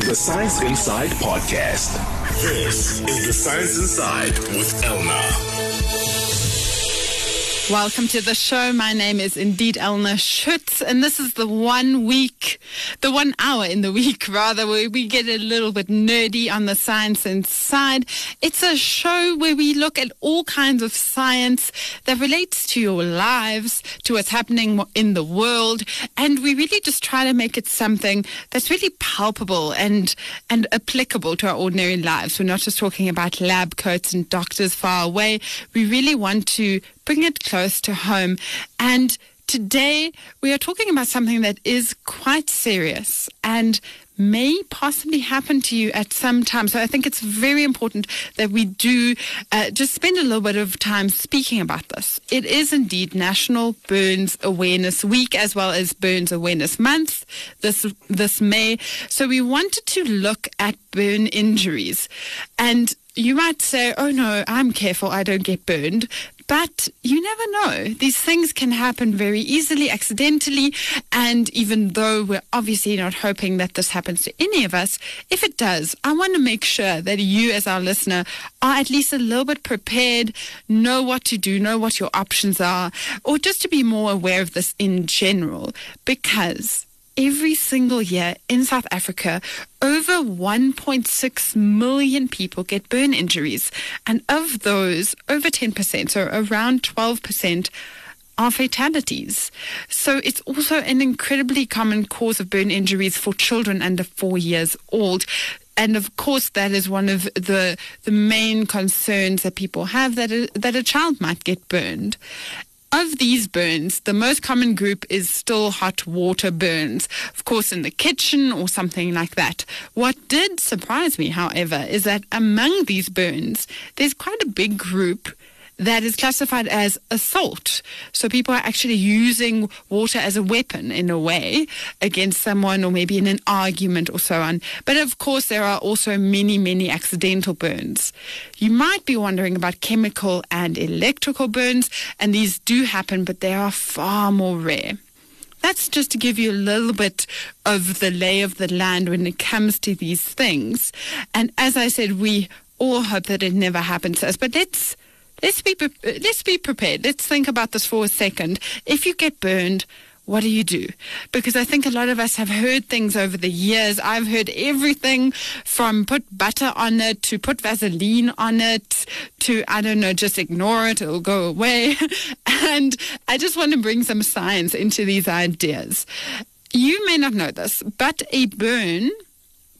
The Science Inside Podcast. This is The Science Inside with Elna. Welcome to the show. My name is indeed Elna Schutz, and this is the one week, the one hour in the week, rather, where we get a little bit nerdy on the science inside. It's a show where we look at all kinds of science that relates to your lives, to what's happening in the world, and we really just try to make it something that's really palpable and and applicable to our ordinary lives. We're not just talking about lab coats and doctors far away. We really want to bring it close to home. And today we are talking about something that is quite serious and may possibly happen to you at some time. So I think it's very important that we do uh, just spend a little bit of time speaking about this. It is indeed National Burns Awareness Week as well as Burns Awareness Month this this May. So we wanted to look at burn injuries and you might say, oh no, I'm careful, I don't get burned. But you never know. These things can happen very easily, accidentally. And even though we're obviously not hoping that this happens to any of us, if it does, I want to make sure that you, as our listener, are at least a little bit prepared, know what to do, know what your options are, or just to be more aware of this in general. Because every single year in South Africa, over 1.6 million people get burn injuries. And of those, over 10%, so around 12%, are fatalities. So it's also an incredibly common cause of burn injuries for children under four years old. And of course, that is one of the the main concerns that people have that a, that a child might get burned. Of these burns, the most common group is still hot water burns, of course, in the kitchen or something like that. What did surprise me, however, is that among these burns, there's quite a big group that is classified as assault. So people are actually using water as a weapon in a way against someone or maybe in an argument or so on. But of course, there are also many, many accidental burns. You might be wondering about chemical and electrical burns, and these do happen, but they are far more rare. That's just to give you a little bit of the lay of the land when it comes to these things. And as I said, we all hope that it never happens to us. But let's let's be let's be prepared. Let's think about this for a second. If you get burned, what do you do? Because I think a lot of us have heard things over the years. I've heard everything from put butter on it to put Vaseline on it to, I don't know, just ignore it, it'll go away. and I just want to bring some science into these ideas. You may not know this, but a burn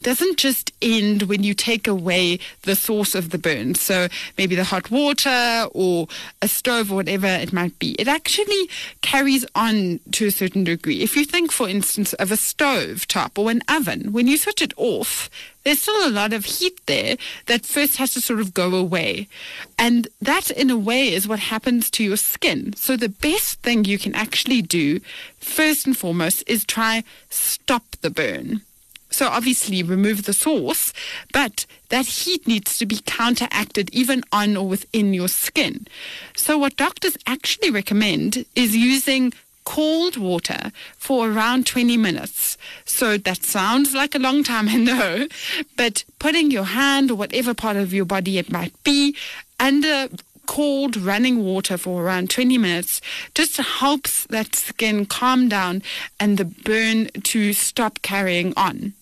doesn't just end when you take away the source of the burn. So maybe the hot water or a stove or whatever it might be. It actually carries on to a certain degree. If you think, for instance, of a stove top or an oven, when you switch it off, there's still a lot of heat there that first has to sort of go away. And that, in a way, is what happens to your skin. So the best thing you can actually do, first and foremost, is try stop the burn. So obviously remove the source, but that heat needs to be counteracted even on or within your skin. So what doctors actually recommend is using cold water for around 20 minutes. So that sounds like a long time, I know, but putting your hand or whatever part of your body it might be under cold running water for around 20 minutes just helps that skin calm down and the burn to stop carrying on.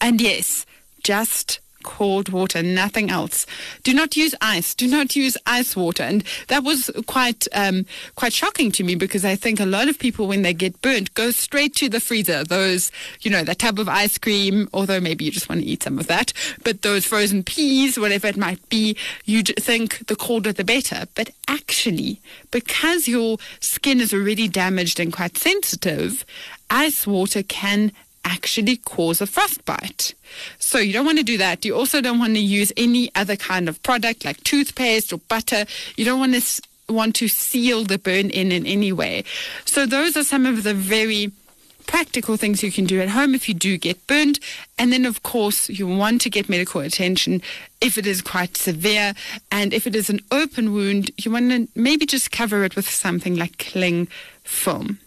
And yes, just cold water, nothing else. Do not use ice. Do not use ice water. And that was quite um, quite shocking to me because I think a lot of people, when they get burnt, go straight to the freezer. Those, you know, that tub of ice cream, although maybe you just want to eat some of that, but those frozen peas, whatever it might be, you think the colder the better. But actually, because your skin is already damaged and quite sensitive, ice water can actually cause a frostbite. So you don't want to do that. You also don't want to use any other kind of product like toothpaste or butter. You don't want to want to seal the burn in in any way. So those are some of the very practical things you can do at home if you do get burned. And then, of course, you want to get medical attention if it is quite severe. And if it is an open wound, you want to maybe just cover it with something like cling film.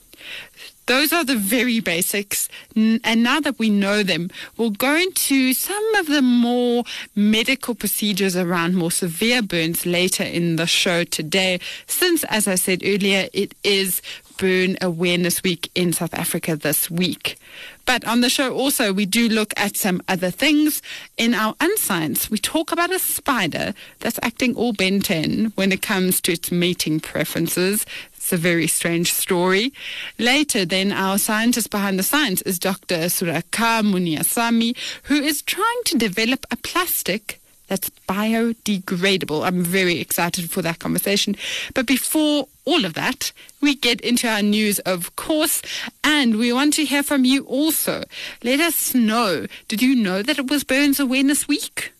Those are the very basics. And now that we know them, we'll go into some of the more medical procedures around more severe burns later in the show today. Since, as I said earlier, it is Burn Awareness Week in South Africa this week. But on the show also, we do look at some other things. In our unscience, we talk about a spider that's acting all Ben 10 when it comes to its mating preferences. It's a very strange story. Later, then, our scientist behind the science is Dr. Sudhakar Muniyasamy, who is trying to develop a plastic that's biodegradable. I'm very excited for that conversation. But before all of that, we get into our news, of course, and we want to hear from you also. Let us know did you know that it was Burns Awareness Week?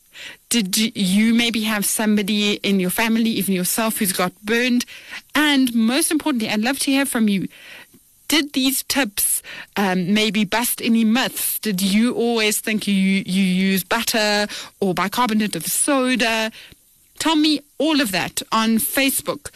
Did you maybe have somebody in your family, even yourself, who's got burned? And most importantly, I'd love to hear from you. Did these tips um, maybe bust any myths? Did you always think you, you use butter or bicarbonate of soda? Tell me all of that on Facebook.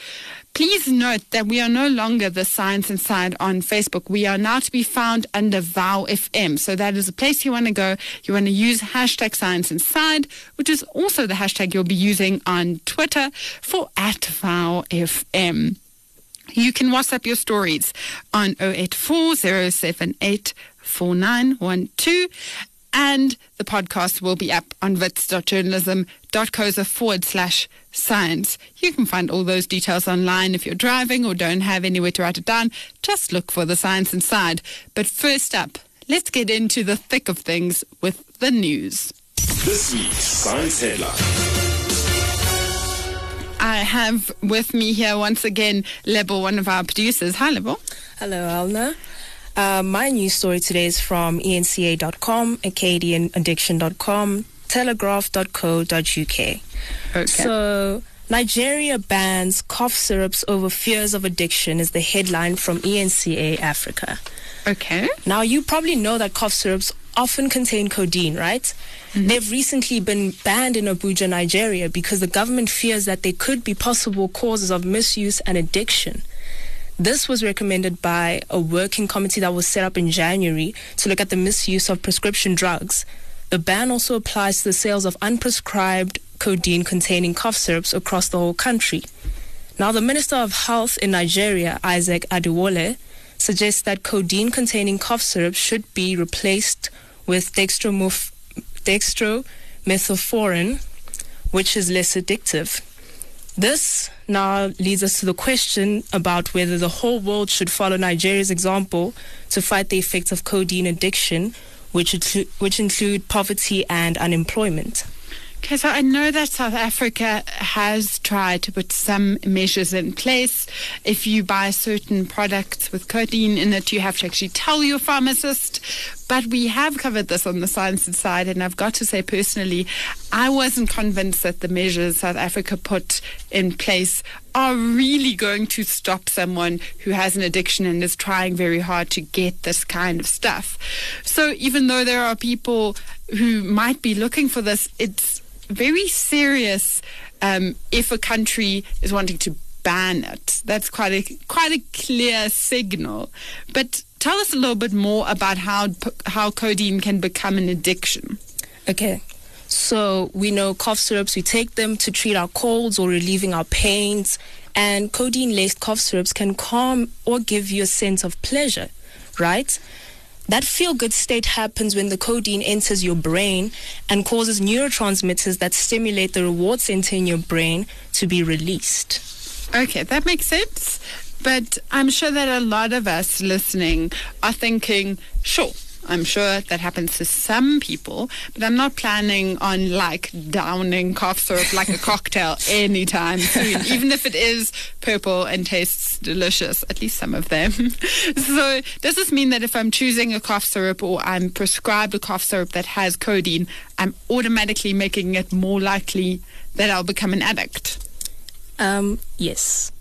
Please note that we are no longer the Science Inside on Facebook. We are now to be found under VOW FM. So that is a place you want to go. You want to use hashtag Science Inside, which is also the hashtag you'll be using on Twitter for at VOW FM. You can WhatsApp your stories on 084 and the podcast will be up on wits.journalism.coza forward slash science. You can find all those details online if you're driving or don't have anywhere to write it down. Just look for the science inside. But first up, let's get into the thick of things with the news. This week's Science Headline. I have with me here once again Lebo, one of our producers. Hi, Lebo. Hello, Elna. Uh, my news story today is from enca.com, acadianaddiction.com, telegraph.co.uk. Okay. So, Nigeria bans cough syrups over fears of addiction is the headline from ENCA Africa. Okay. Now, you probably know that cough syrups often contain codeine, right? Mm-hmm. They've recently been banned in Abuja, Nigeria, because the government fears that they could be possible causes of misuse and addiction. This was recommended by a working committee that was set up in January to look at the misuse of prescription drugs. The ban also applies to the sales of unprescribed codeine containing cough syrups across the whole country. Now, the Minister of Health in Nigeria, Isaac Adewole, suggests that codeine containing cough syrup should be replaced with dextromethorphan, which is less addictive. This now leads us to the question about whether the whole world should follow Nigeria's example to fight the effects of codeine addiction, which, which include poverty and unemployment. Okay, so I know that South Africa has tried to put some measures in place. If you buy certain products with codeine in it, you have to actually tell your pharmacist. But we have covered this on the science side, and I've got to say personally, I wasn't convinced that the measures South Africa put in place are really going to stop someone who has an addiction and is trying very hard to get this kind of stuff. So even though there are people who might be looking for this, it's very serious um, if a country is wanting to ban it. That's quite a quite a clear signal. But tell us a little bit more about how how codeine can become an addiction. Okay. So we know cough syrups, we take them to treat our colds or relieving our pains. And codeine laced cough syrups can calm or give you a sense of pleasure, right? That feel good state happens when the codeine enters your brain and causes neurotransmitters that stimulate the reward center in your brain to be released. Okay, that makes sense. But I'm sure that a lot of us listening are thinking, sure, I'm sure that happens to some people, but I'm not planning on like downing cough syrup like a cocktail anytime soon, even if it is purple and tastes delicious, at least some of them. so does this mean that if I'm choosing a cough syrup or I'm prescribed a cough syrup that has codeine, I'm automatically making it more likely that I'll become an addict? Um, yes.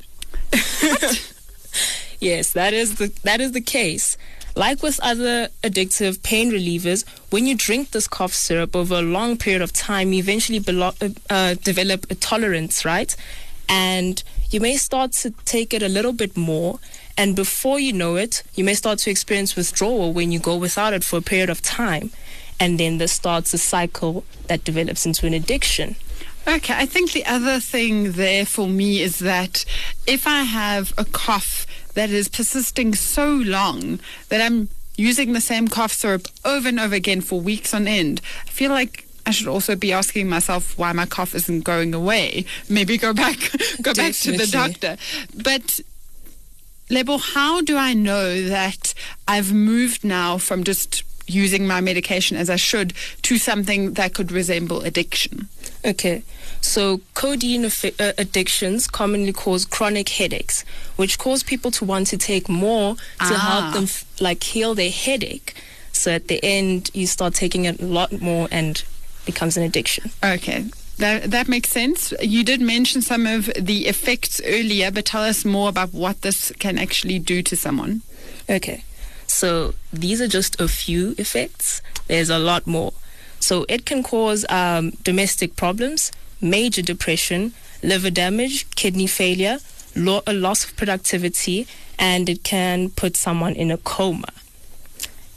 yes, that is the that is the case. Like with other addictive pain relievers, when you drink this cough syrup over a long period of time, you eventually belo- uh, develop a tolerance, right? And you may start to take it a little bit more. And before you know it, you may start to experience withdrawal when you go without it for a period of time. And then this starts a cycle that develops into an addiction. Okay, I think the other thing there for me is that if I have a cough that is persisting so long that I'm using the same cough syrup over and over again for weeks on end, I feel like I should also be asking myself why my cough isn't going away. Maybe go back go back to the doctor. But Lebo, how do I know that I've moved now from just using my medication as I should to something that could resemble addiction? Okay, so codeine affi- uh, addictions commonly cause chronic headaches, which cause people to want to take more to Ah. help them f- like heal their headache. So at the end, you start taking it a lot more and becomes an addiction. Okay. That, that makes sense. You did mention some of the effects earlier, but tell us more about what this can actually do to someone. Okay, so these are just a few effects. There's a lot more. So it can cause um, domestic problems, major depression, liver damage, kidney failure, lo- a loss of productivity, and it can put someone in a coma.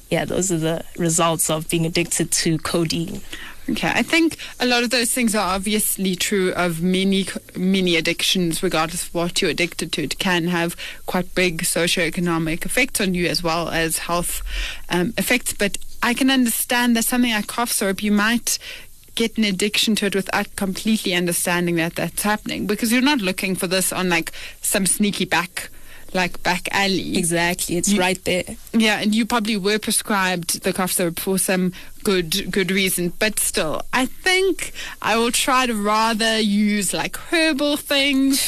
Yeah, those are the results of being addicted to codeine. Okay, I think a lot of those things are obviously true of many many addictions, regardless of what you're addicted to. It can have quite big socioeconomic effects on you as well as health um, effects. But I can understand that something like cough syrup, you might get an addiction to it without completely understanding that that's happening because you're not looking for this on like some sneaky back like back alley. Exactly, it's You- right there. Yeah, and you probably were prescribed the cough syrup for some good good reason, but still, I think I will try to rather use like herbal things,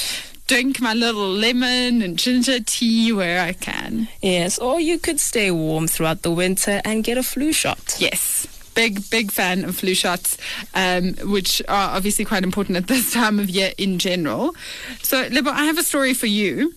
drink my little lemon and ginger tea where I can. Yes, or you could stay warm throughout the winter and get a flu shot. Yes. Big, big fan of flu shots, um, which are obviously quite important at this time of year in general. So, Lebo, I have a story for you.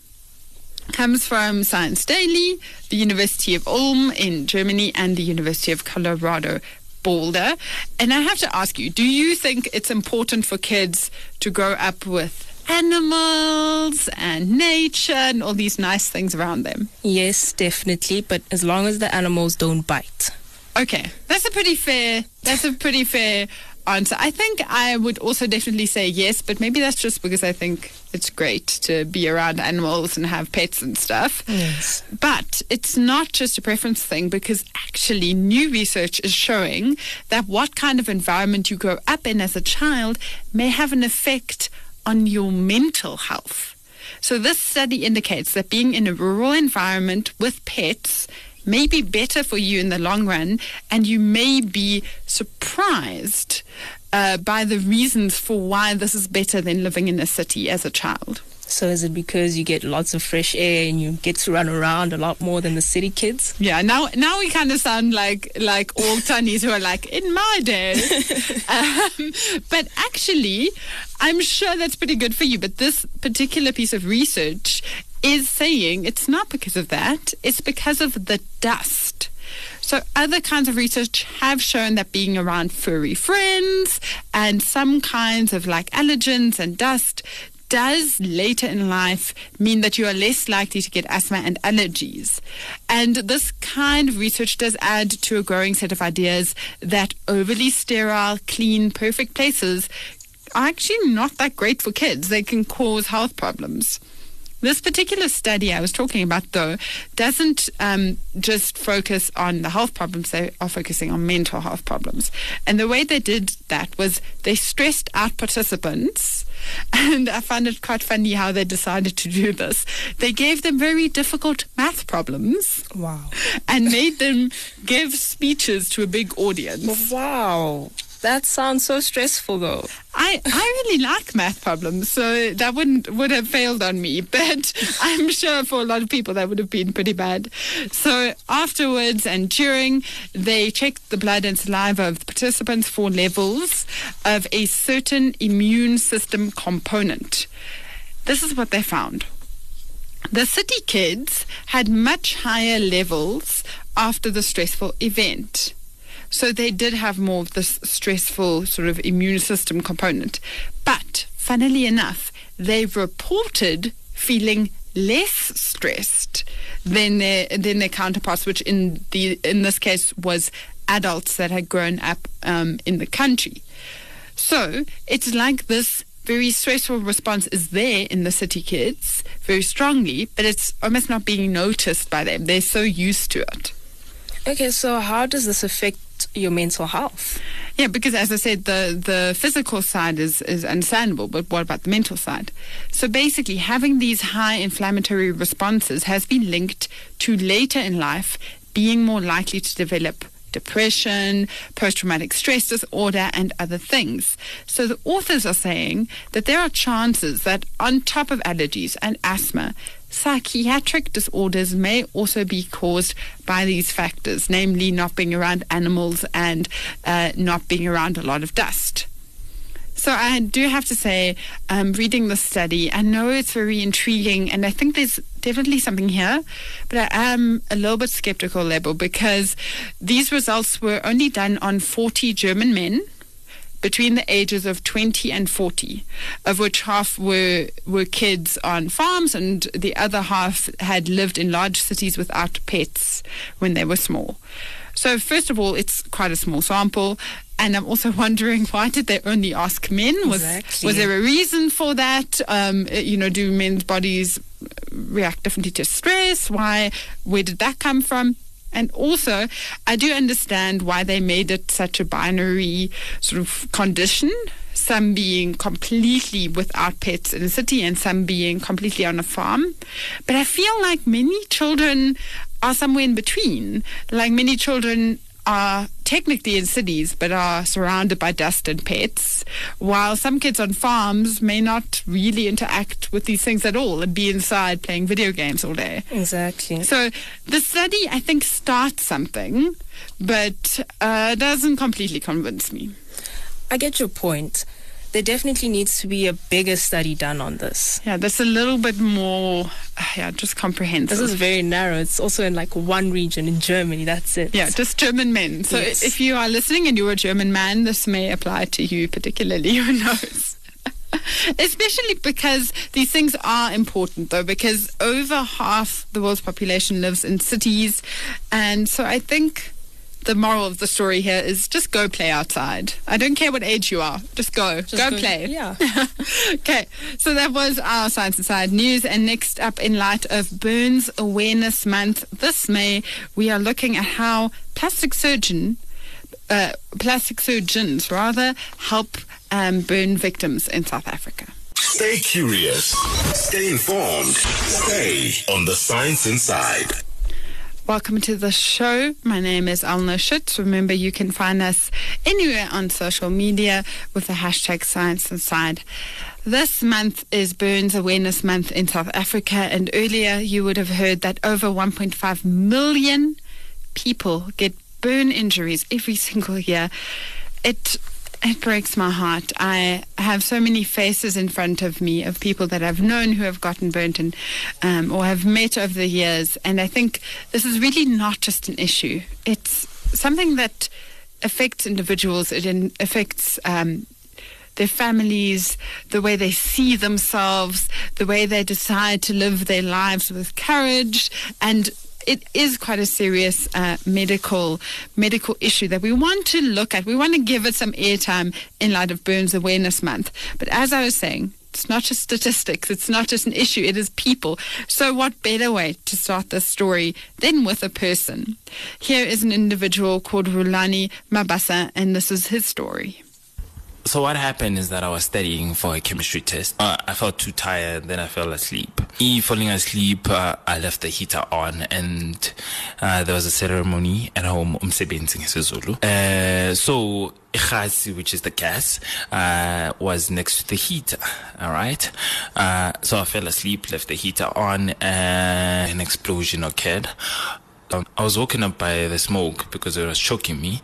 Comes from Science Daily, the University of Ulm in Germany, and the University of Colorado Boulder. And I have to ask you do you think it's important for kids to grow up with animals and nature and all these nice things around them? Yes, definitely, but as long as the animals don't bite. Okay, that's a pretty fair. That's a pretty fair answer. I think I would also definitely say yes, but maybe that's just because I think it's great to be around animals and have pets and stuff. Yes. But it's not just a preference thing because actually new research is showing that what kind of environment you grow up in as a child may have an effect on your mental health. So this study indicates that being in a rural environment with pets may be better for you in the long run, and you may be surprised uh, by the reasons for why this is better than living in a city as a child. So is it because you get lots of fresh air and you get to run around a lot more than the city kids? Yeah, now now we kind of sound like like all Tunnies who are like in my day. um, but actually, I'm sure that's pretty good for you. But this particular piece of research is saying it's not because of that. It's because of the dust. So other kinds of research have shown that being around furry friends and some kinds of like allergens and dust does later in life mean that you are less likely to get asthma and allergies. And this kind of research does add to a growing set of ideas that overly sterile, clean, perfect places are actually not that great for kids. They can cause health problems. This particular study I was talking about, though, doesn't um, just focus on the health problems, they are focusing on mental health problems. And the way they did that was they stressed out participants, and I found it quite funny how they decided to do this. They gave them very difficult math problems Wow. and made them give speeches to a big audience. Wow. That sounds so stressful though. I, I really like math problems, so that wouldn't would have failed on me. But I'm sure for a lot of people that would have been pretty bad. So afterwards and during, they checked the blood and saliva of the participants for levels of a certain immune system component. This is what they found. The city kids had much higher levels after the stressful event. So they did have more of this stressful sort of immune system component. But funnily enough, they've reported feeling less stressed than their than their counterparts, which in the in this case was adults that had grown up um, in the country. So it's like this very stressful response is there in the city kids very strongly, but it's almost not being noticed by them. They're so used to it. Okay, so how does this affect your mental health? Yeah, because as I said, the, the physical side is, is understandable, but what about the mental side? So basically, having these high inflammatory responses has been linked to later in life being more likely to develop depression, post traumatic stress disorder, and other things. So the authors are saying that there are chances that, on top of allergies and asthma, psychiatric disorders may also be caused by these factors, namely not being around animals and uh, not being around a lot of dust. So I do have to say, um, reading the study, I know it's very intriguing, and I think there's definitely something here, but I am a little bit skeptical Lebo, because these results were only done on 40 German men between the ages of 20 and 40, of which half were were kids on farms and the other half had lived in large cities without pets when they were small. So first of all, it's quite a small sample. And I'm also wondering why did they only ask men? Was Exactly. was there a reason for that? Um, uh, you know, do men's bodies react differently to stress? Why? Where did that come from? And also, I do understand why they made it such a binary sort of condition. Some being completely without pets in a city, and some being completely on a farm. But I feel like many children are somewhere in between. Like many children are technically in cities but are surrounded by dust and pets, while some kids on farms may not really interact with these things at all and be inside playing video games all day. Exactly. So the study, I think, starts something, but uh, doesn't completely convince me. I get your point. There definitely needs to be a bigger study done on this. Yeah, that's a little bit more, uh, yeah, just comprehensive. This is very narrow. It's also in like one region in Germany. That's it. Yeah, just German men. So Yes. if you are listening and you're a German man, this may apply to you particularly. Who knows? Especially because these things are important, though, because over half the world's population lives in cities. And so I think the moral of the story here is just go play outside. I don't care what age you are, just go. Just go play. Yeah. okay, so that was our Science Inside news. And next up, in light of Burns Awareness Month this May, we are looking at how plastic surgeon, uh, plastic surgeons rather, help um, burn victims in South Africa. Stay curious. Stay informed. Stay on the science inside. Welcome to the show. My name is Elna Schutz. Remember, you can find us anywhere on social media with the hashtag Science Inside. This month is Burns Awareness Month in South Africa, and earlier you would have heard that over 1.5 million people get burn injuries every single year. It it breaks my heart. I have so many faces in front of me of people that I've known who have gotten burnt and um, or have met over the years, and I think this is really not just an issue. It's something that affects individuals. It in, affects. Um, their families, the way they see themselves, the way they decide to live their lives with courage, and it is quite a serious uh, medical medical issue that we want to look at. We want to give it some airtime in light of Burns Awareness Month. But as I was saying, it's not just statistics. It's not just an issue. It is people. So what better way to start this story than with a person? Here is an individual called Rulani Mabasa, and this is his story. So what happened is that I was studying for a chemistry test. Uh, I felt too tired, then I fell asleep. E falling asleep, uh, I left the heater on, and uh, there was a ceremony at home, umsebenzi ngesiZulu. Uh, so ikhazi, which is the gas, uh, was next to the heater. All right. Uh, so I fell asleep, left the heater on, and an explosion occurred. Um, I was woken up by the smoke because it was choking me.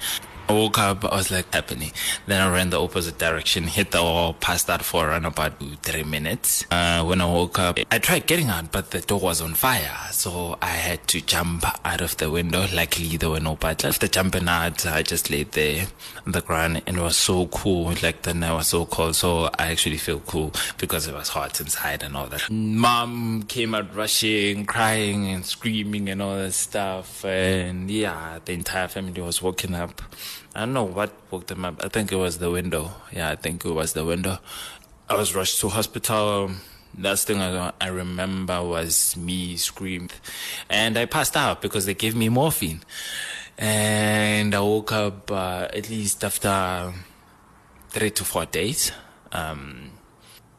I woke up, I was like, happening. Then I ran the opposite direction, hit the wall, passed out for around about three minutes. Uh, when I woke up, I tried getting out, but the door was on fire. So I had to jump out of the window. Luckily, there were no bats. After jumping out, I just laid there on the ground and it was so cool. Like the night was so cold. So I actually feel cool because it was hot inside and all that. Mom came out rushing, crying and screaming and all that stuff. And yeah, the entire family was woken up. I don't know what woke them up. I think it was the window. Yeah, I think it was the window. I was rushed to hospital. Last thing I, I remember was me screamed, and I passed out because they gave me morphine. And I woke up uh, at least after three to four days. Um,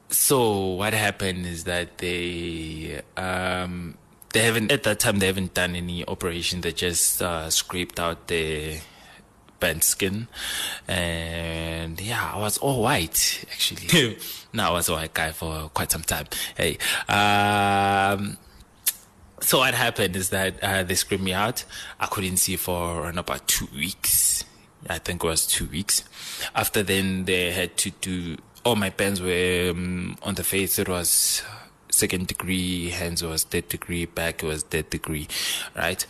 so what happened is that they um, they haven't at that time they haven't done any operation. They just uh, scraped out the burnt skin, and yeah, I was all white actually. no, I was a white guy for quite some time. Hey, um, so what happened is that uh, they screamed me out. I couldn't see for about two weeks. I think it was two weeks. After then, they had to do. All my pens were um, on the face. It was second degree. Hands was third degree. Back was third degree. Right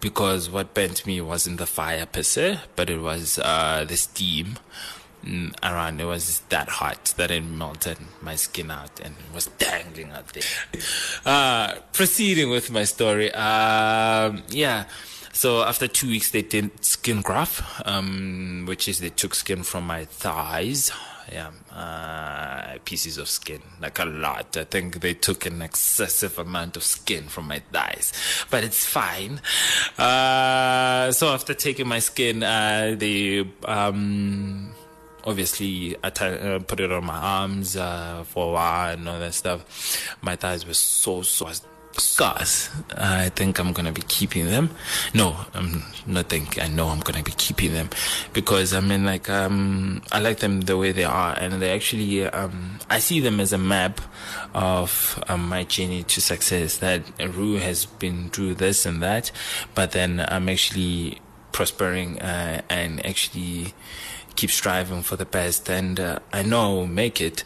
because what burnt me wasn't the fire per se, but it was uh, the steam mm, around. It was that hot that it melted my skin out and was dangling out there. Uh, proceeding with my story, um, yeah. So after two weeks, they did skin graft, um, which is they took skin from my thighs, yeah, uh, pieces of skin, like a lot. I think they took an excessive amount of skin from my thighs, but it's fine. Uh, so after taking my skin, uh, they um, obviously I t- uh, put it on my arms uh, for a while and all that stuff. My thighs were so so scars. I think I'm gonna be keeping them. No, I'm not think. I know I'm gonna be keeping them because I mean, like, um, I like them the way they are, and they actually, um, I see them as a map of um, my journey to success. That Rue has been through this and that, but then I'm actually prospering uh, and actually keep striving for the best and uh, I know I'll make it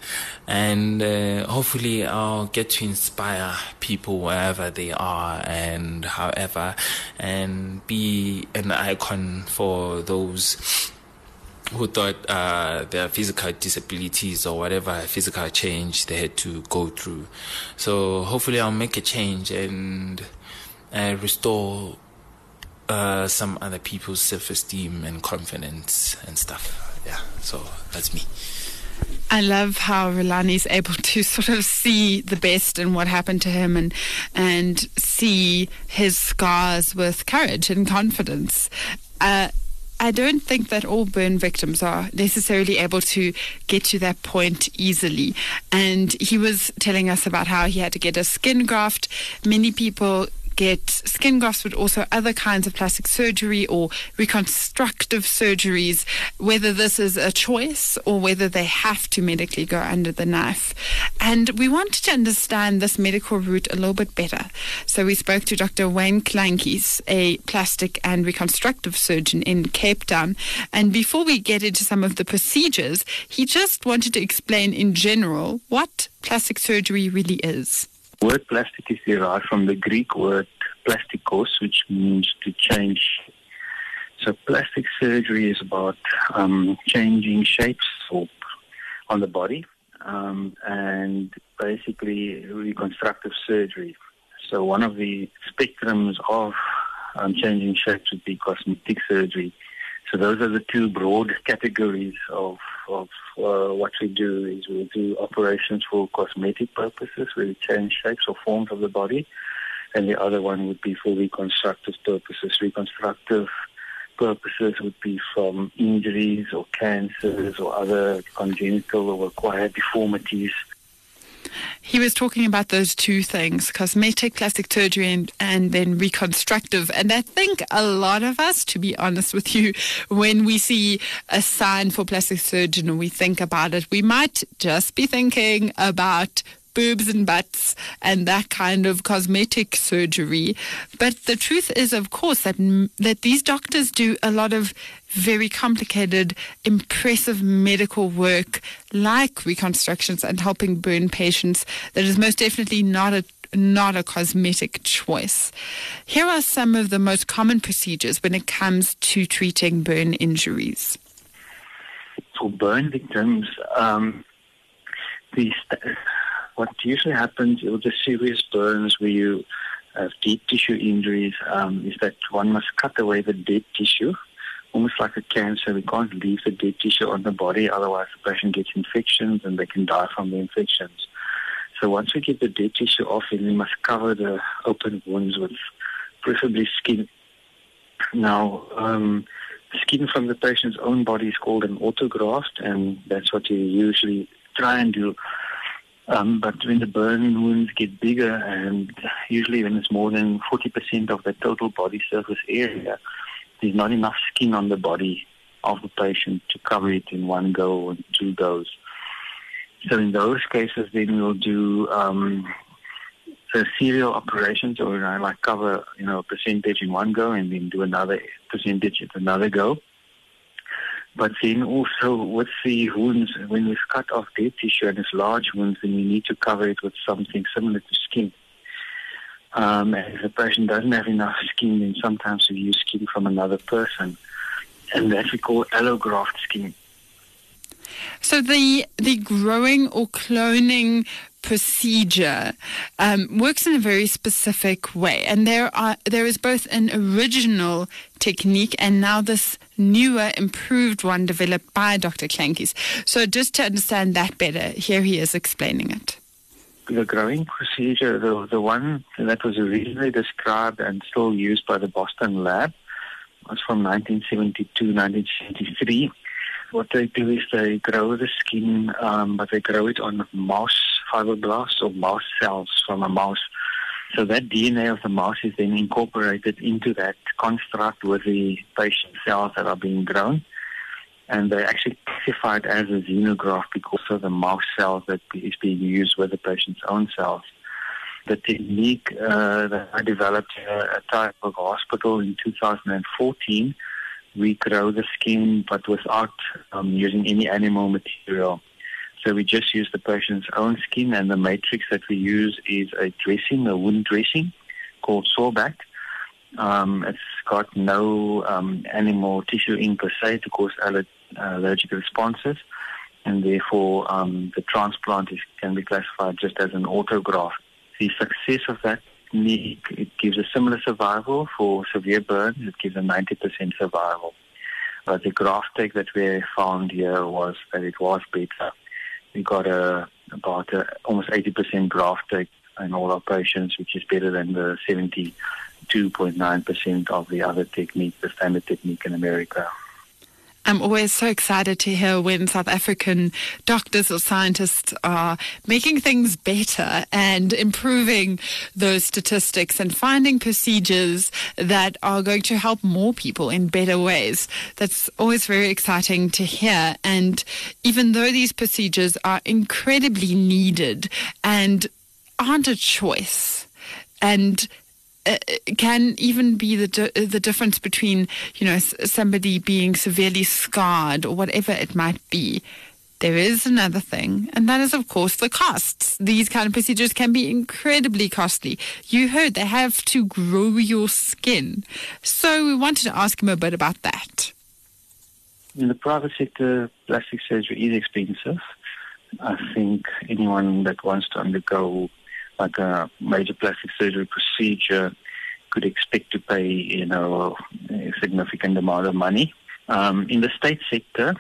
and uh, hopefully I'll get to inspire people wherever they are and however and be an icon for those who thought uh, their physical disabilities or whatever physical change they had to go through. So hopefully I'll make a change and uh, restore uh, some other people's self-esteem and confidence and stuff. Yeah, so that's me. I love how Rulani is able to sort of see the best in what happened to him and and see his scars with courage and confidence. Uh, I don't think that all burn victims are necessarily able to get to that point easily. And he was telling us about how he had to get a skin graft. Many people get skin grafts, but also other kinds of plastic surgery or reconstructive surgeries, whether this is a choice or whether they have to medically go under the knife. And we wanted to understand this medical route a little bit better. So we spoke to Dr. Wayne Kleintjies, a plastic and reconstructive surgeon in Cape Town. And before we get into some of the procedures, he just wanted to explain in general what plastic surgery really is word plastic is derived from the Greek word plastikos, which means to change. So plastic surgery is about um, changing shapes on the body um, and basically reconstructive surgery. So one of the spectrums of um, changing shapes would be cosmetic surgery. So those are the two broad categories of, of uh, what we do is we do operations for cosmetic purposes, where we change shapes or forms of the body, and the other one would be for reconstructive purposes. Reconstructive purposes would be from injuries or cancers or other congenital or acquired deformities he was talking about those two things cosmetic plastic surgery and, and then reconstructive. And I think a lot of us, to be honest with you, when we see a sign for plastic surgeon and we think about it, we might just be thinking about boobs and butts and that kind of cosmetic surgery. But the truth is, of course, that that these doctors do a lot of very complicated, impressive medical work like reconstructions and helping burn patients that is most definitely not a not a cosmetic choice. Here are some of the most common procedures when it comes to treating burn injuries. For burn victims, um, what usually happens with the serious burns where you have deep tissue injuries um, is that one must cut away the dead tissue, almost like a cancer. We can't leave the dead tissue on the body, otherwise the patient gets infections and they can die from the infections. So once we get the dead tissue off, then we must cover the open wounds with preferably skin. Now, um, skin from the patient's own body is called an autograft, and that's what you usually try and do. Um, but when the burn wounds get bigger, and usually when it's more than 40% of the total body surface area, there's not enough skin on the body of the patient to cover it in one go or two goes. So in those cases, then we'll do um, serial operations, or know, like cover you know a percentage in one go, and then do another percentage at another go. But then also with the wounds, when we've cut off dead tissue and it's large wounds, then we need to cover it with something similar to skin. Um, and if a person doesn't have enough skin, then sometimes we use skin from another person, and that we call allograft skin. So the the growing or cloning procedure um, works in a very specific way, and there are there is both an original technique and now this newer, improved one developed by Dr. Kleintjies. So just to understand that better, here he is explaining it. The growing procedure, the the one that was originally described and still used by the Boston lab, was from 1972, 1973 what they do is they grow the skin, um, but they grow it on mouse fibroblasts or mouse cells from a mouse. So that DNA of the mouse is then incorporated into that construct with the patient cells that are being grown. And they're actually classified as a xenograft because of the mouse cells that is being used with the patient's own cells. The technique uh, that I developed at Tygerberg Hospital in 2014 we grow the skin but without um, using any animal material. So we just use the patient's own skin and the matrix that we use is a dressing, a wound dressing called Sorbact. Um, it's got no um, animal tissue in per se to cause aller- allergic responses and therefore um, the transplant is, can be classified just as an autograft. The success of that it gives a similar survival for severe burns. It gives a 90% survival. But the graft take that we found here was that it was better. We got a, about a, almost 80% graft take in all our patients, which is better than the 72.9% of the other technique, the standard technique in America. I'm always so excited to hear when South African doctors or scientists are making things better and improving those statistics and finding procedures that are going to help more people in better ways. That's always very exciting to hear. And even though these procedures are incredibly needed and aren't a choice, and uh, can even be the the difference between you know somebody being severely scarred or whatever it might be. There is another thing, and that is, of course, the costs. These kind of procedures can be incredibly costly. You heard they have to grow your skin. So we wanted to ask him a bit about that. In the private sector, plastic surgery is expensive. I think anyone that wants to undergo like a major plastic surgery procedure could expect to pay, you know, a significant amount of money. Um, in the state sector,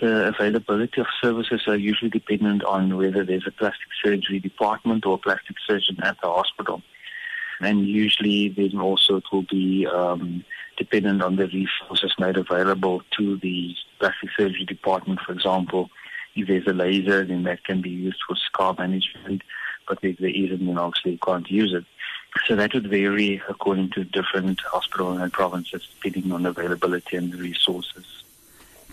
the availability of services are usually dependent on whether there's a plastic surgery department or a plastic surgeon at the hospital. And usually then also it will be um, dependent on the resources made available to the plastic surgery department. For example, if there's a laser, then that can be used for scar management but if there isn't, then obviously can't use it. So that would vary according to different hospitals and provinces, depending on availability and resources.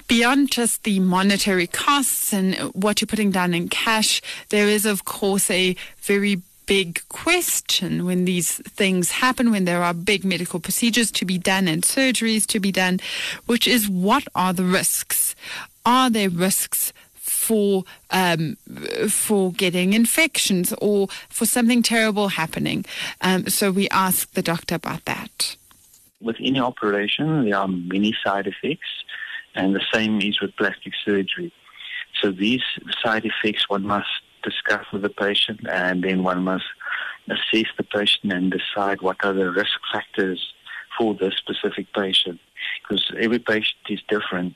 Beyond just the monetary costs and what you're putting down in cash, there is, of course, a very big question when these things happen, when there are big medical procedures to be done and surgeries to be done, which is what are the risks? Are there risks for um, for getting infections or for something terrible happening? Um, so we asked the doctor about that. With any operation, there are many side effects, and the same is with plastic surgery. So these side effects one must discuss with the patient, and then one must assess the patient and decide what are the risk factors for this specific patient, because every patient is different.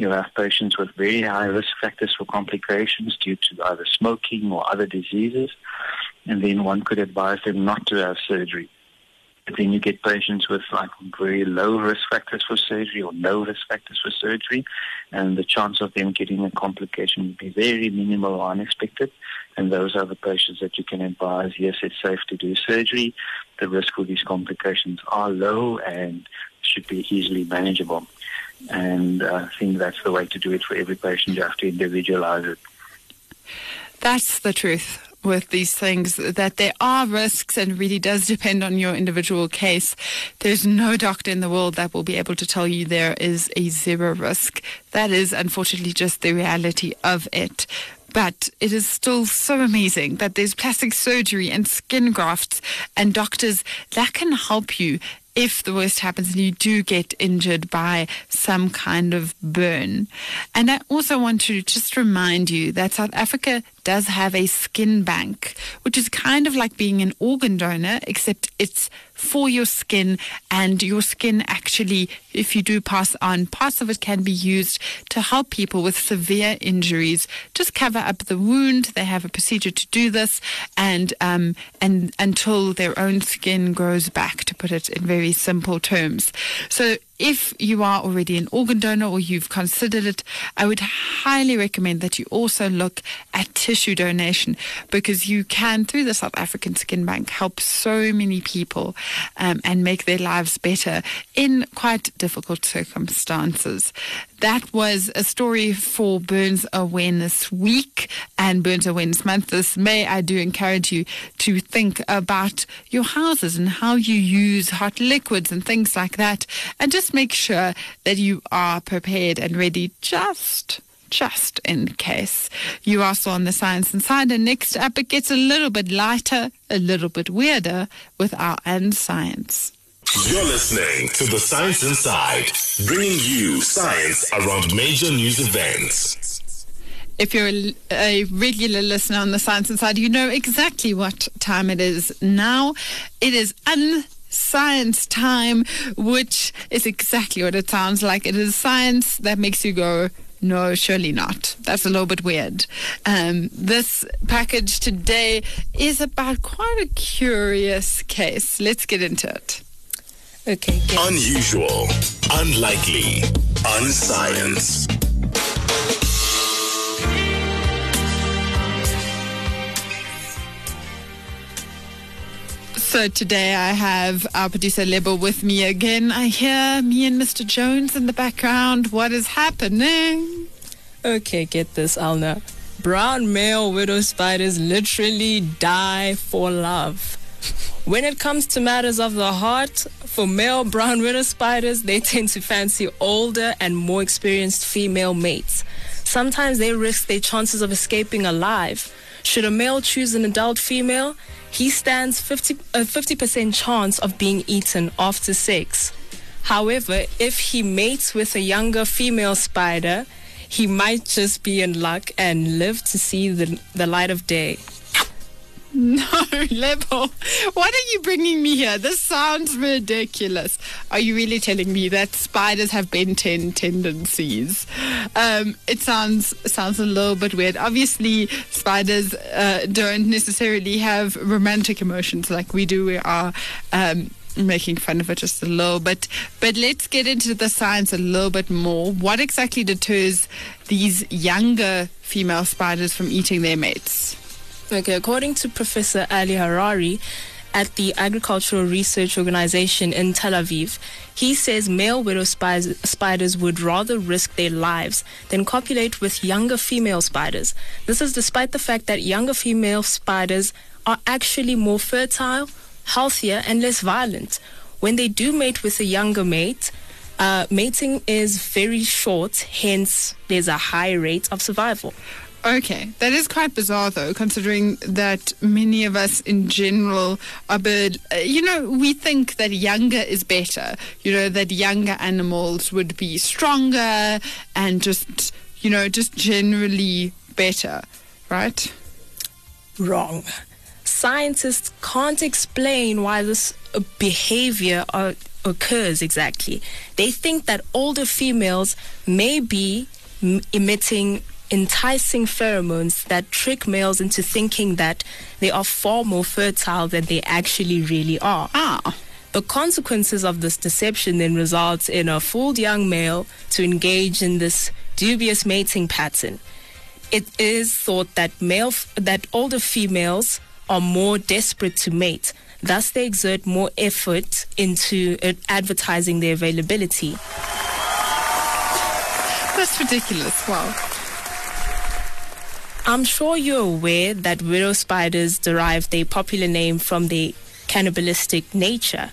You have patients with very high risk factors for complications due to either smoking or other diseases, and then one could advise them not to have surgery. But then you get patients with like very low risk factors for surgery or no risk factors for surgery, and the chance of them getting a complication would be very minimal or unexpected. And those are the patients that you can advise, yes, it's safe to do surgery. The risk for these complications are low and should be easily manageable. And I think that's the way to do it for every patient. You have to individualize it. That's the truth with these things that there are risks and really does depend on your individual case. There's no doctor in the world that will be able to tell you there is a zero risk. That is unfortunately just the reality of it. But it is still so amazing that there's plastic surgery and skin grafts and doctors that can help you if the worst happens and you do get injured by some kind of burn. And I also want to just remind you that South Africa does have a skin bank, which is kind of like being an organ donor, except it's for your skin and your skin actually, if you do pass on, parts of it can be used to help people with severe injuries. Just cover up the wound. They have a procedure to do this and, um, and until their own skin grows back, to put it in very simple terms. So if you are already an organ donor or you've considered it, I would highly recommend that you also look at tissue donation because you can, through the South African Skin Bank, help so many people um, and make their lives better in quite difficult circumstances. That was a story for Burns Awareness Week and Burns Awareness Month. This May, I do encourage you to think about your houses and how you use hot liquids and things like that. And just make sure that you are prepared and ready just just in case. You are still on the Science Inside. And next up, it gets a little bit lighter, a little bit weirder with our unscience. You're listening to The Science Inside, bringing you science around major news events. If you're a, a, regular listener on the Science Inside, you know exactly what time it is now. It is unscience time, which is exactly what it sounds like. It is science that makes you go, no, surely not. That's a little bit weird. Um, this package today is about quite a curious case. Let's get into it. Okay. Good. Unusual, unlikely, unscience. So today I have our producer Lebo with me again. I hear me and Mr. Jones in the background. What is happening? Okay, get this, Elna. Brown male widow spiders literally die for love. When it comes to matters of the heart, for male brown widow spiders, they tend to fancy older and more experienced female mates. Sometimes they risk their chances of escaping alive. Should a male choose an adult female, he stands 50, uh, a 50% chance of being eaten after sex. However, if he mates with a younger female spider, he might just be in luck and live to see the, the light of day. No, Lebo. What are you bringing me here? This sounds ridiculous. Are you really telling me that spiders have Ben 10 tendencies? Um, it sounds sounds a little bit weird. Obviously, spiders uh, don't necessarily have romantic emotions like we do. We are. Um, making fun of it just a little bit. But let's get into the science a little bit more. What exactly deters these younger female spiders from eating their mates? Okay, according to Professor Ali Harari at the Agricultural Research Organization in Tel Aviv, he says male widow spiders would rather risk their lives than copulate with younger female spiders. This is despite the fact that younger female spiders are actually more fertile, healthier, and less violent. When they do mate with a younger mate, uh, mating is very short, hence, there's a high rate of survival. Okay, that is quite bizarre though, considering that many of us in general are bird. Uh, you know, we think that younger is better. You know, that younger animals would be stronger and just, you know, just generally better, right? Wrong. Scientists can't explain why this behavior occurs exactly. They think that older females may be emitting enticing pheromones that trick males into thinking that they are far more fertile than they actually really are. Ah. The consequences of this deception then results in a fooled young male to engage in this dubious mating pattern. It is thought that male that older females are more desperate to mate, thus they exert more effort into uh, advertising their availability. That's ridiculous. Wow. I'm sure you're aware that widow spiders derive their popular name from their cannibalistic nature.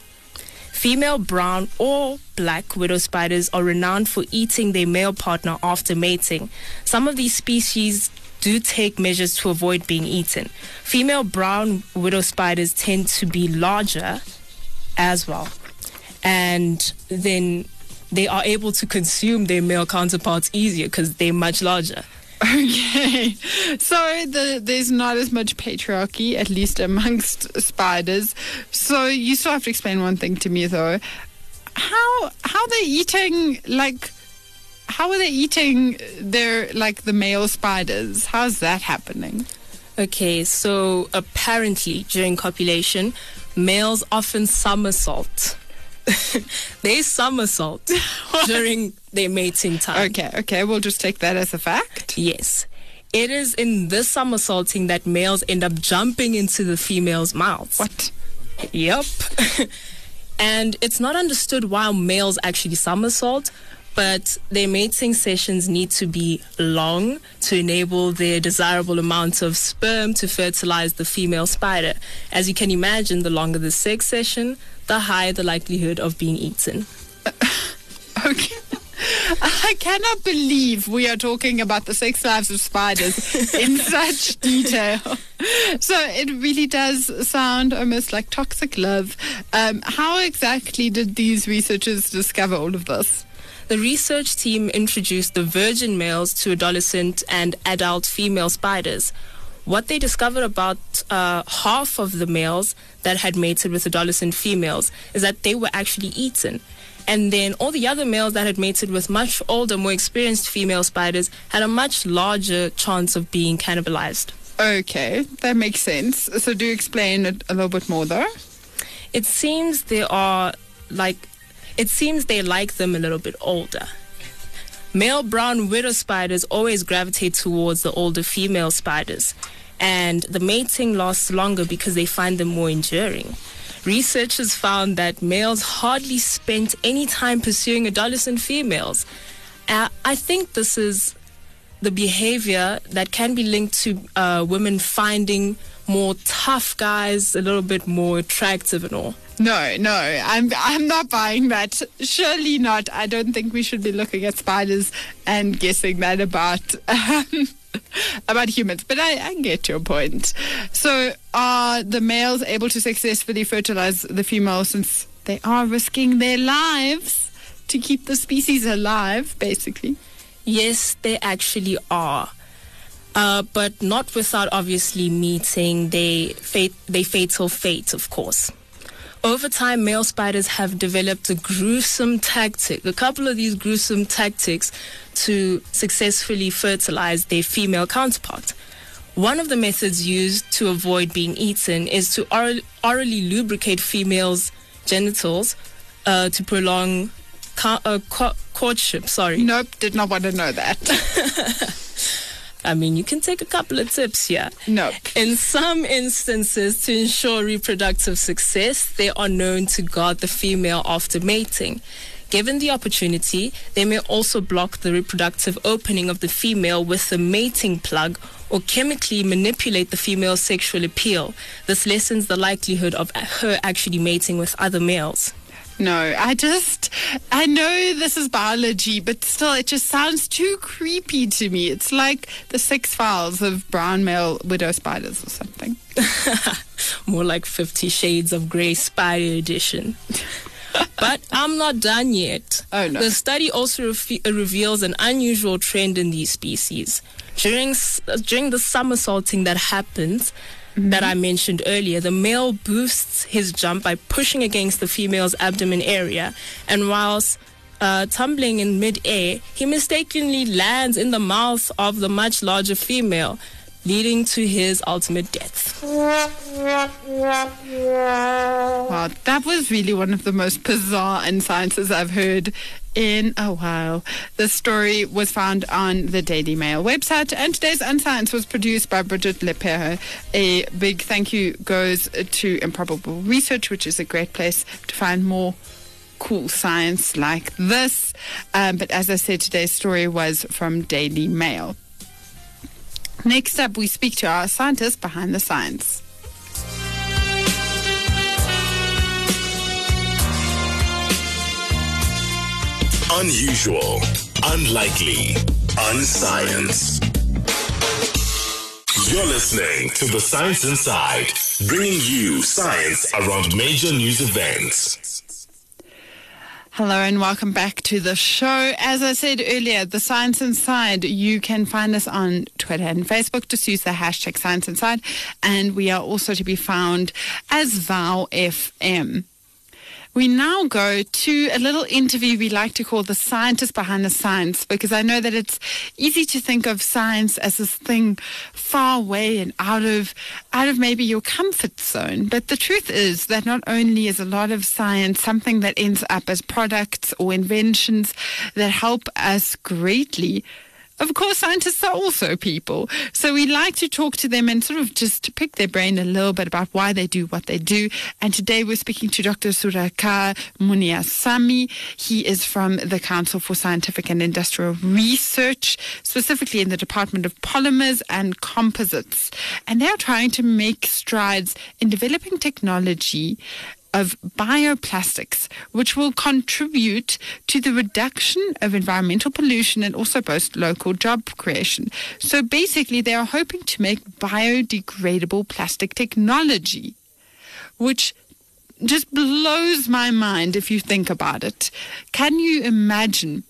Female brown or black widow spiders are renowned for eating their male partner after mating. Some of these species do take measures to avoid being eaten. Female brown widow spiders tend to be larger as well. And then they are able to consume their male counterparts easier because they're much larger. Okay, so the, there's not as much patriarchy, at least amongst spiders. So you still have to explain one thing to me, though. How how they eating like? How are they eating their like the male spiders? How's that happening? Okay, so apparently during copulation, males often somersault. they somersault during their mating time. Okay, okay, we'll just take that as a fact. Yes. It is in this somersaulting that males end up jumping into the female's mouths. What? Yep. and it's not understood why males actually somersault, but their mating sessions need to be long to enable their desirable amount of sperm to fertilize the female spider. As you can imagine, the longer the sex session, the higher the likelihood of being eaten. Okay. I cannot believe we are talking about the sex lives of spiders in such detail. So it really does sound almost like toxic love. Um, how exactly did these researchers discover all of this? The research team introduced the virgin males to adolescent and adult female spiders. What they discovered about uh, half of the males that had mated with adolescent females is that they were actually eaten. And then all the other males that had mated with much older, more experienced female spiders had a much larger chance of being cannibalized. Okay, that makes sense. So do explain it a little bit more though. It seems they are like, it seems they like them a little bit older. Male brown widow spiders always gravitate towards the older female spiders, and the mating lasts longer because they find them more enduring. Researchers found that males hardly spent any time pursuing adolescent females. Uh, I think this is the behavior that can be linked to uh, women finding more tough guys a little bit more attractive and all. No, no, I'm I'm not buying that. Surely not. I don't think we should be looking at spiders and guessing that about um, about humans. But I, I get your point. So are the males able to successfully fertilize the females since they are risking their lives to keep the species alive, basically? Yes, they actually are. Uh, but not without obviously meeting their, fate, their fatal fate, of course. Over time, male spiders have developed a gruesome tactic, a couple of these gruesome tactics to successfully fertilize their female counterpart. One of the methods used to avoid being eaten is to oral, orally lubricate females' genitals uh, to prolong ca- uh, co- courtship. Sorry. Nope, did not want to know that. I mean, you can take a couple of tips here. No. In some instances, to ensure reproductive success, they are known to guard the female after mating. Given the opportunity, they may also block the reproductive opening of the female with the mating plug or chemically manipulate the female's sexual appeal. This lessens the likelihood of her actually mating with other males. No, I just, I know this is biology, but still, it just sounds too creepy to me. It's like the six files of brown male widow spiders or something. More like Fifty Shades of Grey Spider Edition. but I'm not done yet. Oh, no. The study also re- uh, reveals an unusual trend in these species. During, during the somersaulting that happens, mm-hmm. that I mentioned earlier, the male boosts his jump by pushing against the female's abdomen area, and whilst uh, tumbling in midair, he mistakenly lands in the mouth of the much larger female, leading to his ultimate death. Wow, that was really one of the most bizarre sciences I've heard in a while. The story was found on the Daily Mail website, and today's Unscience was produced by Bridget Lepere. A big thank you goes to Improbable Research, which is a great place to find more cool science like this. Um, but as I said, today's story was from Daily Mail. Next up, we speak to our scientist behind the science. Unusual, unlikely, unscience. You're listening to The Science Inside, bringing you science around major news events. Hello and welcome back to the show. As I said earlier, the Science Inside, you can find us on Twitter and Facebook. Just use the hashtag Science Inside. And we are also to be found as VOW FM. We now go to a little interview we like to call the scientist behind the science because I know that it's easy to think of science as this thing far away and out of out of maybe your comfort zone. But the truth is that not only is a lot of science something that ends up as products or inventions that help us greatly of course, scientists are also people. So we like to talk to them and sort of just pick their brain a little bit about why they do what they do. And today we're speaking to Dr. Sudhakar Muniyasamy. He is from the Council for Scientific and Industrial Research, specifically in the Department of Polymers and Composites. And they're trying to make strides in developing technology of bioplastics, which will contribute to the reduction of environmental pollution and also boost local job creation. So basically, they are hoping to make biodegradable plastic technology, which just blows my mind if you think about it. Can you imagine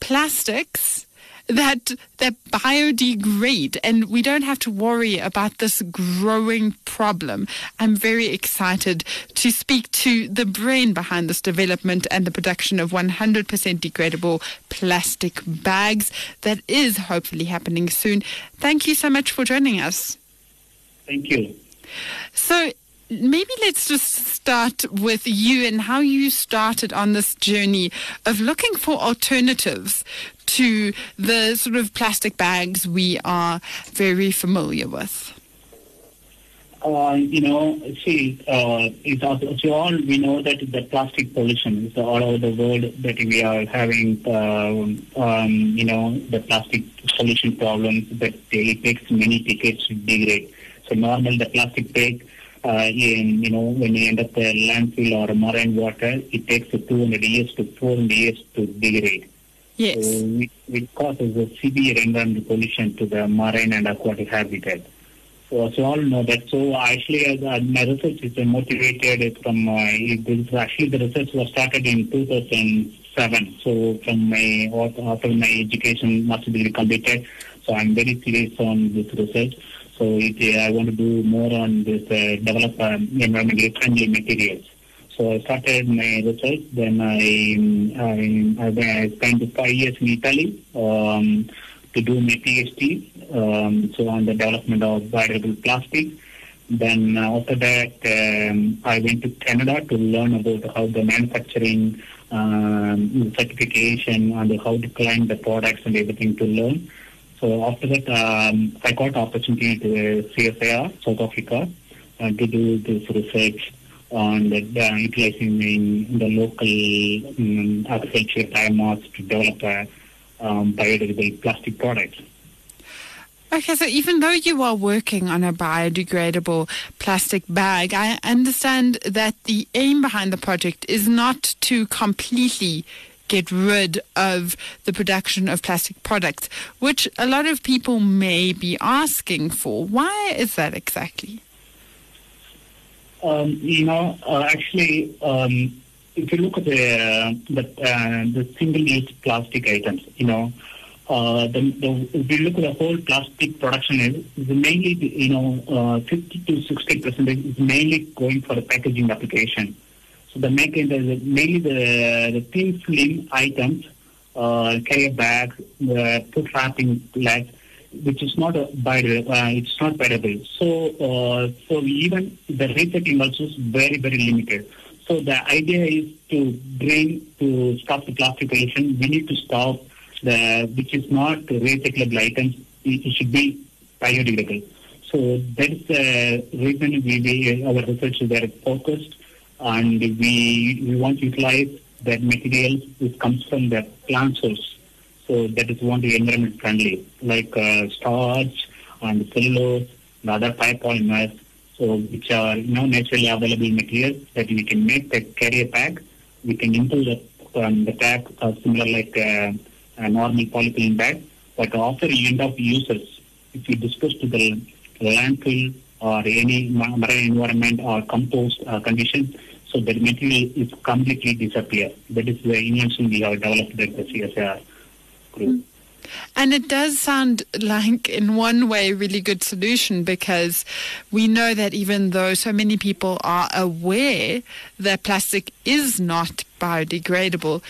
plastics? That that biodegrade and we don't have to worry about this growing problem. I'm very excited to speak to the brain behind this development and the production of 100% degradable plastic bags that is hopefully happening soon. Thank you so much for joining us. Thank you. So maybe let's just start with you and how you started on this journey of looking for alternatives to the sort of plastic bags we are very familiar with. Uh, you know, see, uh, it's also, so all we know that the plastic pollution is all over the world that we are having, uh, um, you know, the plastic pollution problems that it takes many decades to degrade. So normal, the plastic bag uh, in, you know, when you end up a landfill or marine water, it takes 200 years to 400 years to degrade. Yes. So which, causes a severe environmental pollution to the marine and aquatic habitat. So, so all know that. So actually, uh, my research is motivated from, uh, this, actually the research was started in 2007. So from my, after my education, master degree completed, so I'm very serious on this research. So it, uh, I want to do more on this, uh, develop um, environmentally friendly materials. So I started my research. Then I I, I spent five years in Italy um, to do my PhD. Um, so on the development of biodegradable plastic. Then uh, after that, um, I went to Canada to learn about how the manufacturing um, certification and how to climb the products and everything to learn. So after that, um, I got opportunity to CSIR, South Africa, uh, to do this research and uh, utilizing in the local um, agriculture biomass to develop um, biodegradable plastic products. Okay, so even though you are working on a biodegradable plastic bag, I understand that the aim behind the project is not to completely get rid of the production of plastic products, which a lot of people may be asking for. Why is that exactly? Um, you know, uh, actually, um, if you look at the uh, the, uh, the single-use plastic items, you know, uh, the, the, if you look at the whole plastic production is, mainly, you know, uh, 50 to 60 percent is mainly going for the packaging application. So the making the, mainly the the thin film items, uh, carrier bags, the food wrapping bags, which is not a bio, uh, it's not biodegradable. So uh, so even the recycling also is very very limited. So the idea is to bring to stop the plastic pollution. We need to stop the which is not recyclable items. It, it should be biodegradable. So that is the reason we, we our research is very focused, and we we want to utilize that material which comes from the plant source. So that is one environment friendly, like uh, starch and cellulose and other biopolymers. So which are you know naturally available materials that we can make the carrier bag. We can improve the um, the bag uh, similar like uh, a normal polyethylene bag, but after end up users, if you dispose to the landfill or any marine environment or compost uh, condition, so the material is completely disappear. That is the invention we have developed at the CSIR group. Mm. And it does sound like, in one way, a really good solution because we know that even though so many people are aware that plastic is not biodegradable,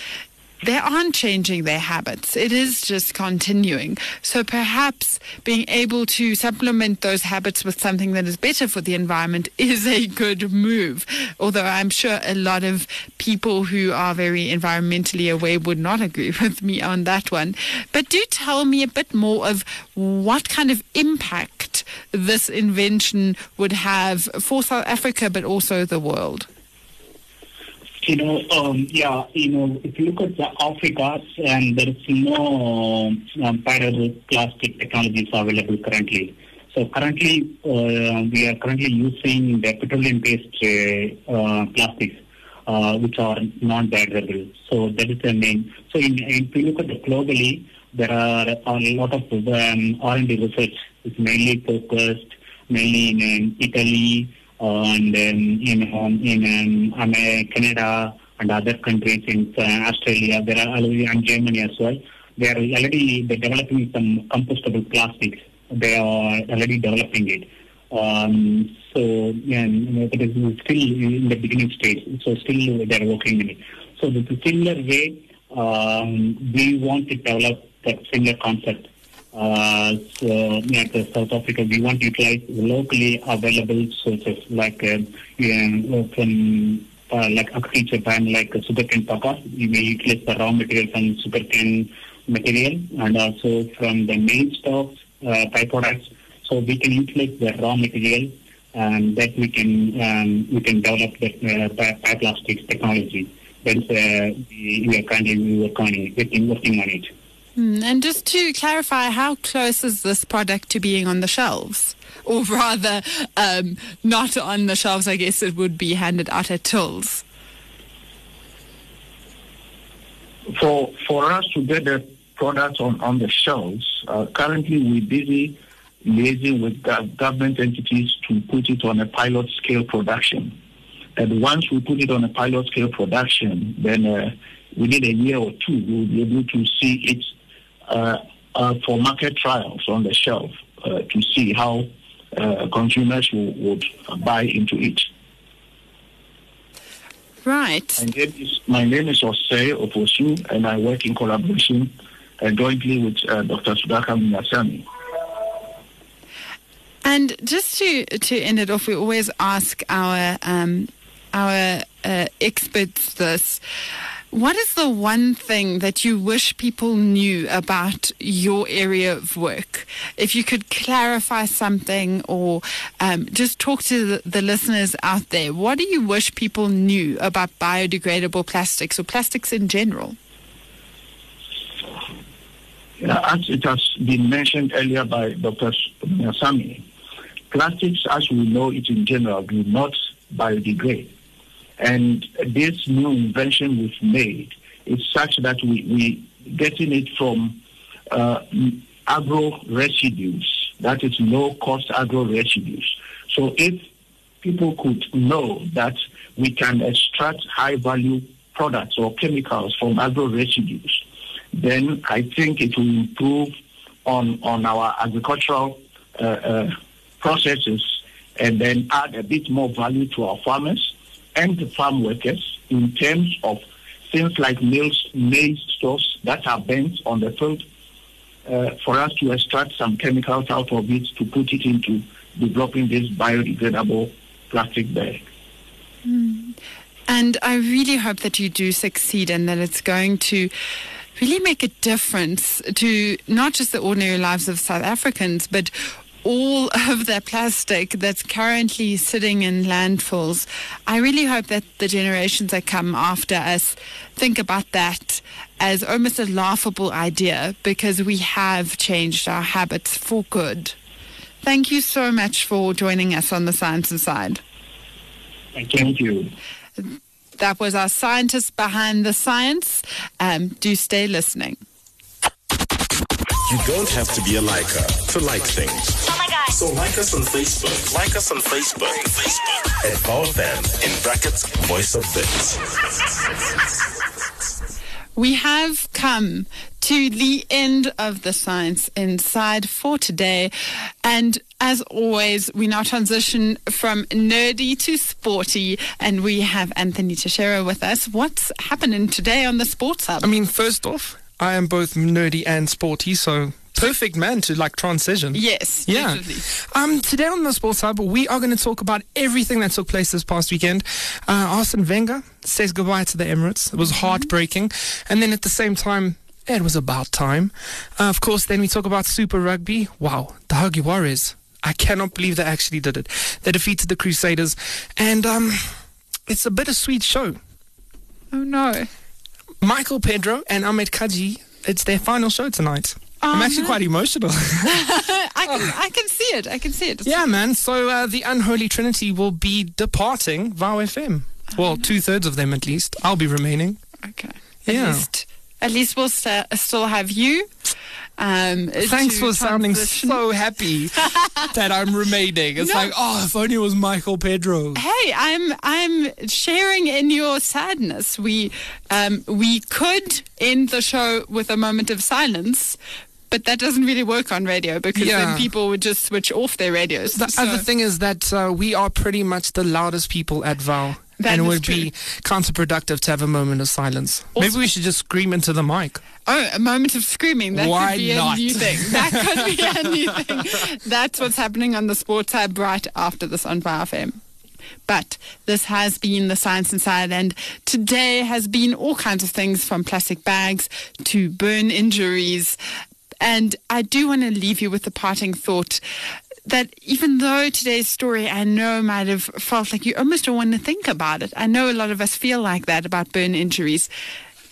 they aren't changing their habits. It is just continuing. So perhaps being able to supplement those habits with something that is better for the environment is a good move. Although I'm sure a lot of people who are very environmentally aware would not agree with me on that one. But do tell me a bit more of what kind of impact this invention would have for South Africa, but also the world. You know, um, yeah, you know, if you look at the Africa, and there is no um, plastic technologies available currently. So currently, uh, we are currently using the petroleum-based uh, uh, plastics, uh, which are non-biodegradable. So that is the main. So in, if you look at the globally, there are a lot of um, R&D research is mainly focused mainly in um, Italy and um, in um, in um, Canada and other countries in uh, Australia. There are and Germany as well. They are already they're developing some compostable plastics. They are already developing it. Um, so yeah, it is still in the beginning stage. So still they're working in it. So the similar way, um, we want to develop that similar concept. Uh, so at the South Africa, we want to utilize locally available sources like uh, yeah, from uh, like agriculture ban, like uh, sugarcane papa. We may utilize the raw material from sugarcane material and also from the main stocks, uh, byproducts. So we can utilize the raw material and that we can um, we can develop the uh, bioplastics technology. That's uh, we, we are currently working, working on it. Mm, and just to clarify, how close is this product to being on the shelves? Or rather, um, not on the shelves, I guess it would be handed out at tills. For, for us to get the products on, on the shelves, uh, currently we're busy liaising with government entities to put it on a pilot scale production. And once we put it on a pilot scale production, then uh, within a year or two, we'll be able to see it uh, for market trials on the shelf uh, to see how uh, consumers will, would buy into it. Right. My name is, my name is Osei Oposu, and I work in collaboration uh, jointly with uh, Dr. Sudhakar Muniyasamy. And just to to end it off, we always ask our um, our uh, experts this. What is the one thing that you wish people knew about your area of work? if you could clarify something or um, just talk to the, the listeners out there, what do you wish people knew about biodegradable plastics or plastics in general? As it has been mentioned earlier by Dr. Sami, plastics, as we know it in general, do not biodegrade. And this new invention we've made is such that we, we getting it from uh, agro residues, that is low cost agro residues. So if people could know that we can extract high value products or chemicals from agro residues, then I think it will improve on, on our agricultural uh, uh, processes and then add a bit more value to our farmers and the farm workers in terms of things like maize, maize stover that are bent on the field uh, for us to extract some chemicals out of it to put it into developing this biodegradable plastic bag. Mm. And I really hope that you do succeed and that it's going to really make a difference to not just the ordinary lives of South Africans, but all of the plastic that's currently sitting in landfills. I really hope that the generations that come after us think about that as almost a laughable idea because we have changed our habits for good. Thank you so much for joining us on the Science Inside. Thank you. That was our scientist behind the science. Um, do stay listening. You don't have to be a liker to like things. Oh my God. So like us on Facebook. Like us on Facebook. Facebook. At VowFM, in brackets, voice of Wits. We have come to the end of the Science Inside for today. And as always, we now transition from nerdy to sporty, and we have Anthony Teixeira with us. What's happening today on the Sports Hub? I mean, first off, I am both nerdy and sporty, so perfect man to like transition. Yes, Yeah. definitely. Um, today on the Sports Hub, we are going to talk about everything that took place this past weekend. Uh, Arsene Wenger says goodbye to the Emirates. It was heartbreaking. And then at the same time, it was about time. Uh, of course, then we talk about Super Rugby. Wow, the Huggy Warriors. I cannot believe they actually did it. They defeated the Crusaders. And um, it's a bittersweet show. Oh no. Michael Pedro and Ahmed Kaji, it's their final show tonight. I'm Oh, actually quite emotional. I can I can see it. I can see it. yeah, man. So uh, the Unholy Trinity will be departing Vow FM. Well, two thirds of them at least. I'll be remaining. Okay. At Yeah. least at least we'll sta still have you. Um, Thanks for sounding so happy that I'm remaining. It's No. like, oh, if only it was Michael Pedro. Hey, I'm I'm sharing in your sadness. We um, we could end the show with a moment of silence, but that doesn't really work on radio because Yeah. then people would just switch off their radios. The So- other thing is that uh, we are pretty much the loudest people at Vow. That and it would be counterproductive to have a moment of silence. Maybe we should just scream into the mic. Oh, a moment of screaming. That Why could be not? a new thing. That could be a new thing. That's what's happening on the Sports Hub right after this on Fire FM. But this has been the Science Inside, and today has been all kinds of things from plastic bags to burn injuries. And I do want to leave you with the parting thought that even though today's story I know might have felt like you almost don't want to think about it, I know a lot of us feel like that about burn injuries.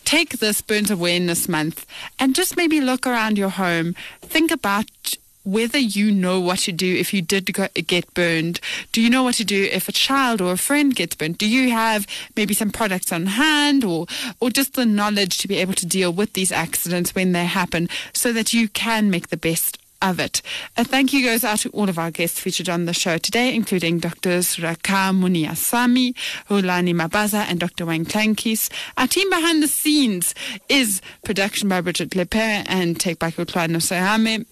Take this Burns Awareness Month and just maybe look around your home. Think about whether you know what to do if you did get burned. Do you know what to do if a child or a friend gets burned? Do you have maybe some products on hand or, or just the knowledge to be able to deal with these accidents when they happen so that you can make the best of it. A thank you goes out to all of our guests featured on the show today, including Dr. Sudhakar Muniyasamy, Hulani Mabaza, and Dr. Wayne Kleintjies. Our team behind the scenes is production by Bridget Lepere and Take back by Kutlano Sehame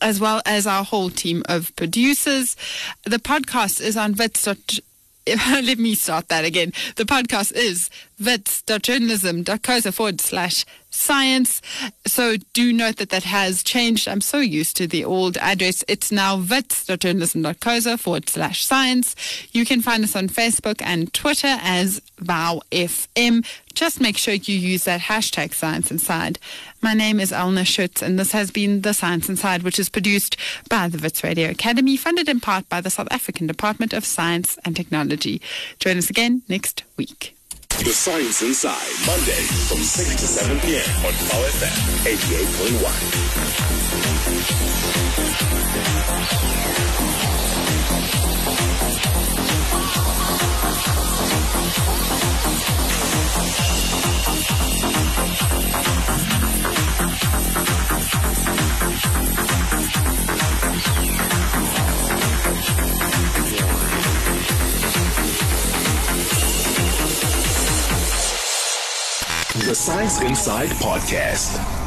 as well as our whole team of producers. The podcast is on Vits. Let me start that again. The podcast is vits.journalism.co forward slash science. So do note that that has changed. I'm so used to the old address. It's now wits.journalism.coza forward slash science. You can find us on Facebook and Twitter as VowFM. Just make sure you use that hashtag Science Inside. My name is Elna Schutz, and this has been The Science Inside, which is produced by the Wits Radio Academy, funded in part by the South African Department of Science and Technology. Join us again next week. The Science Inside, Monday from 6 to 7 p.m. on Vow FM 88.1. The Science Inside Podcast.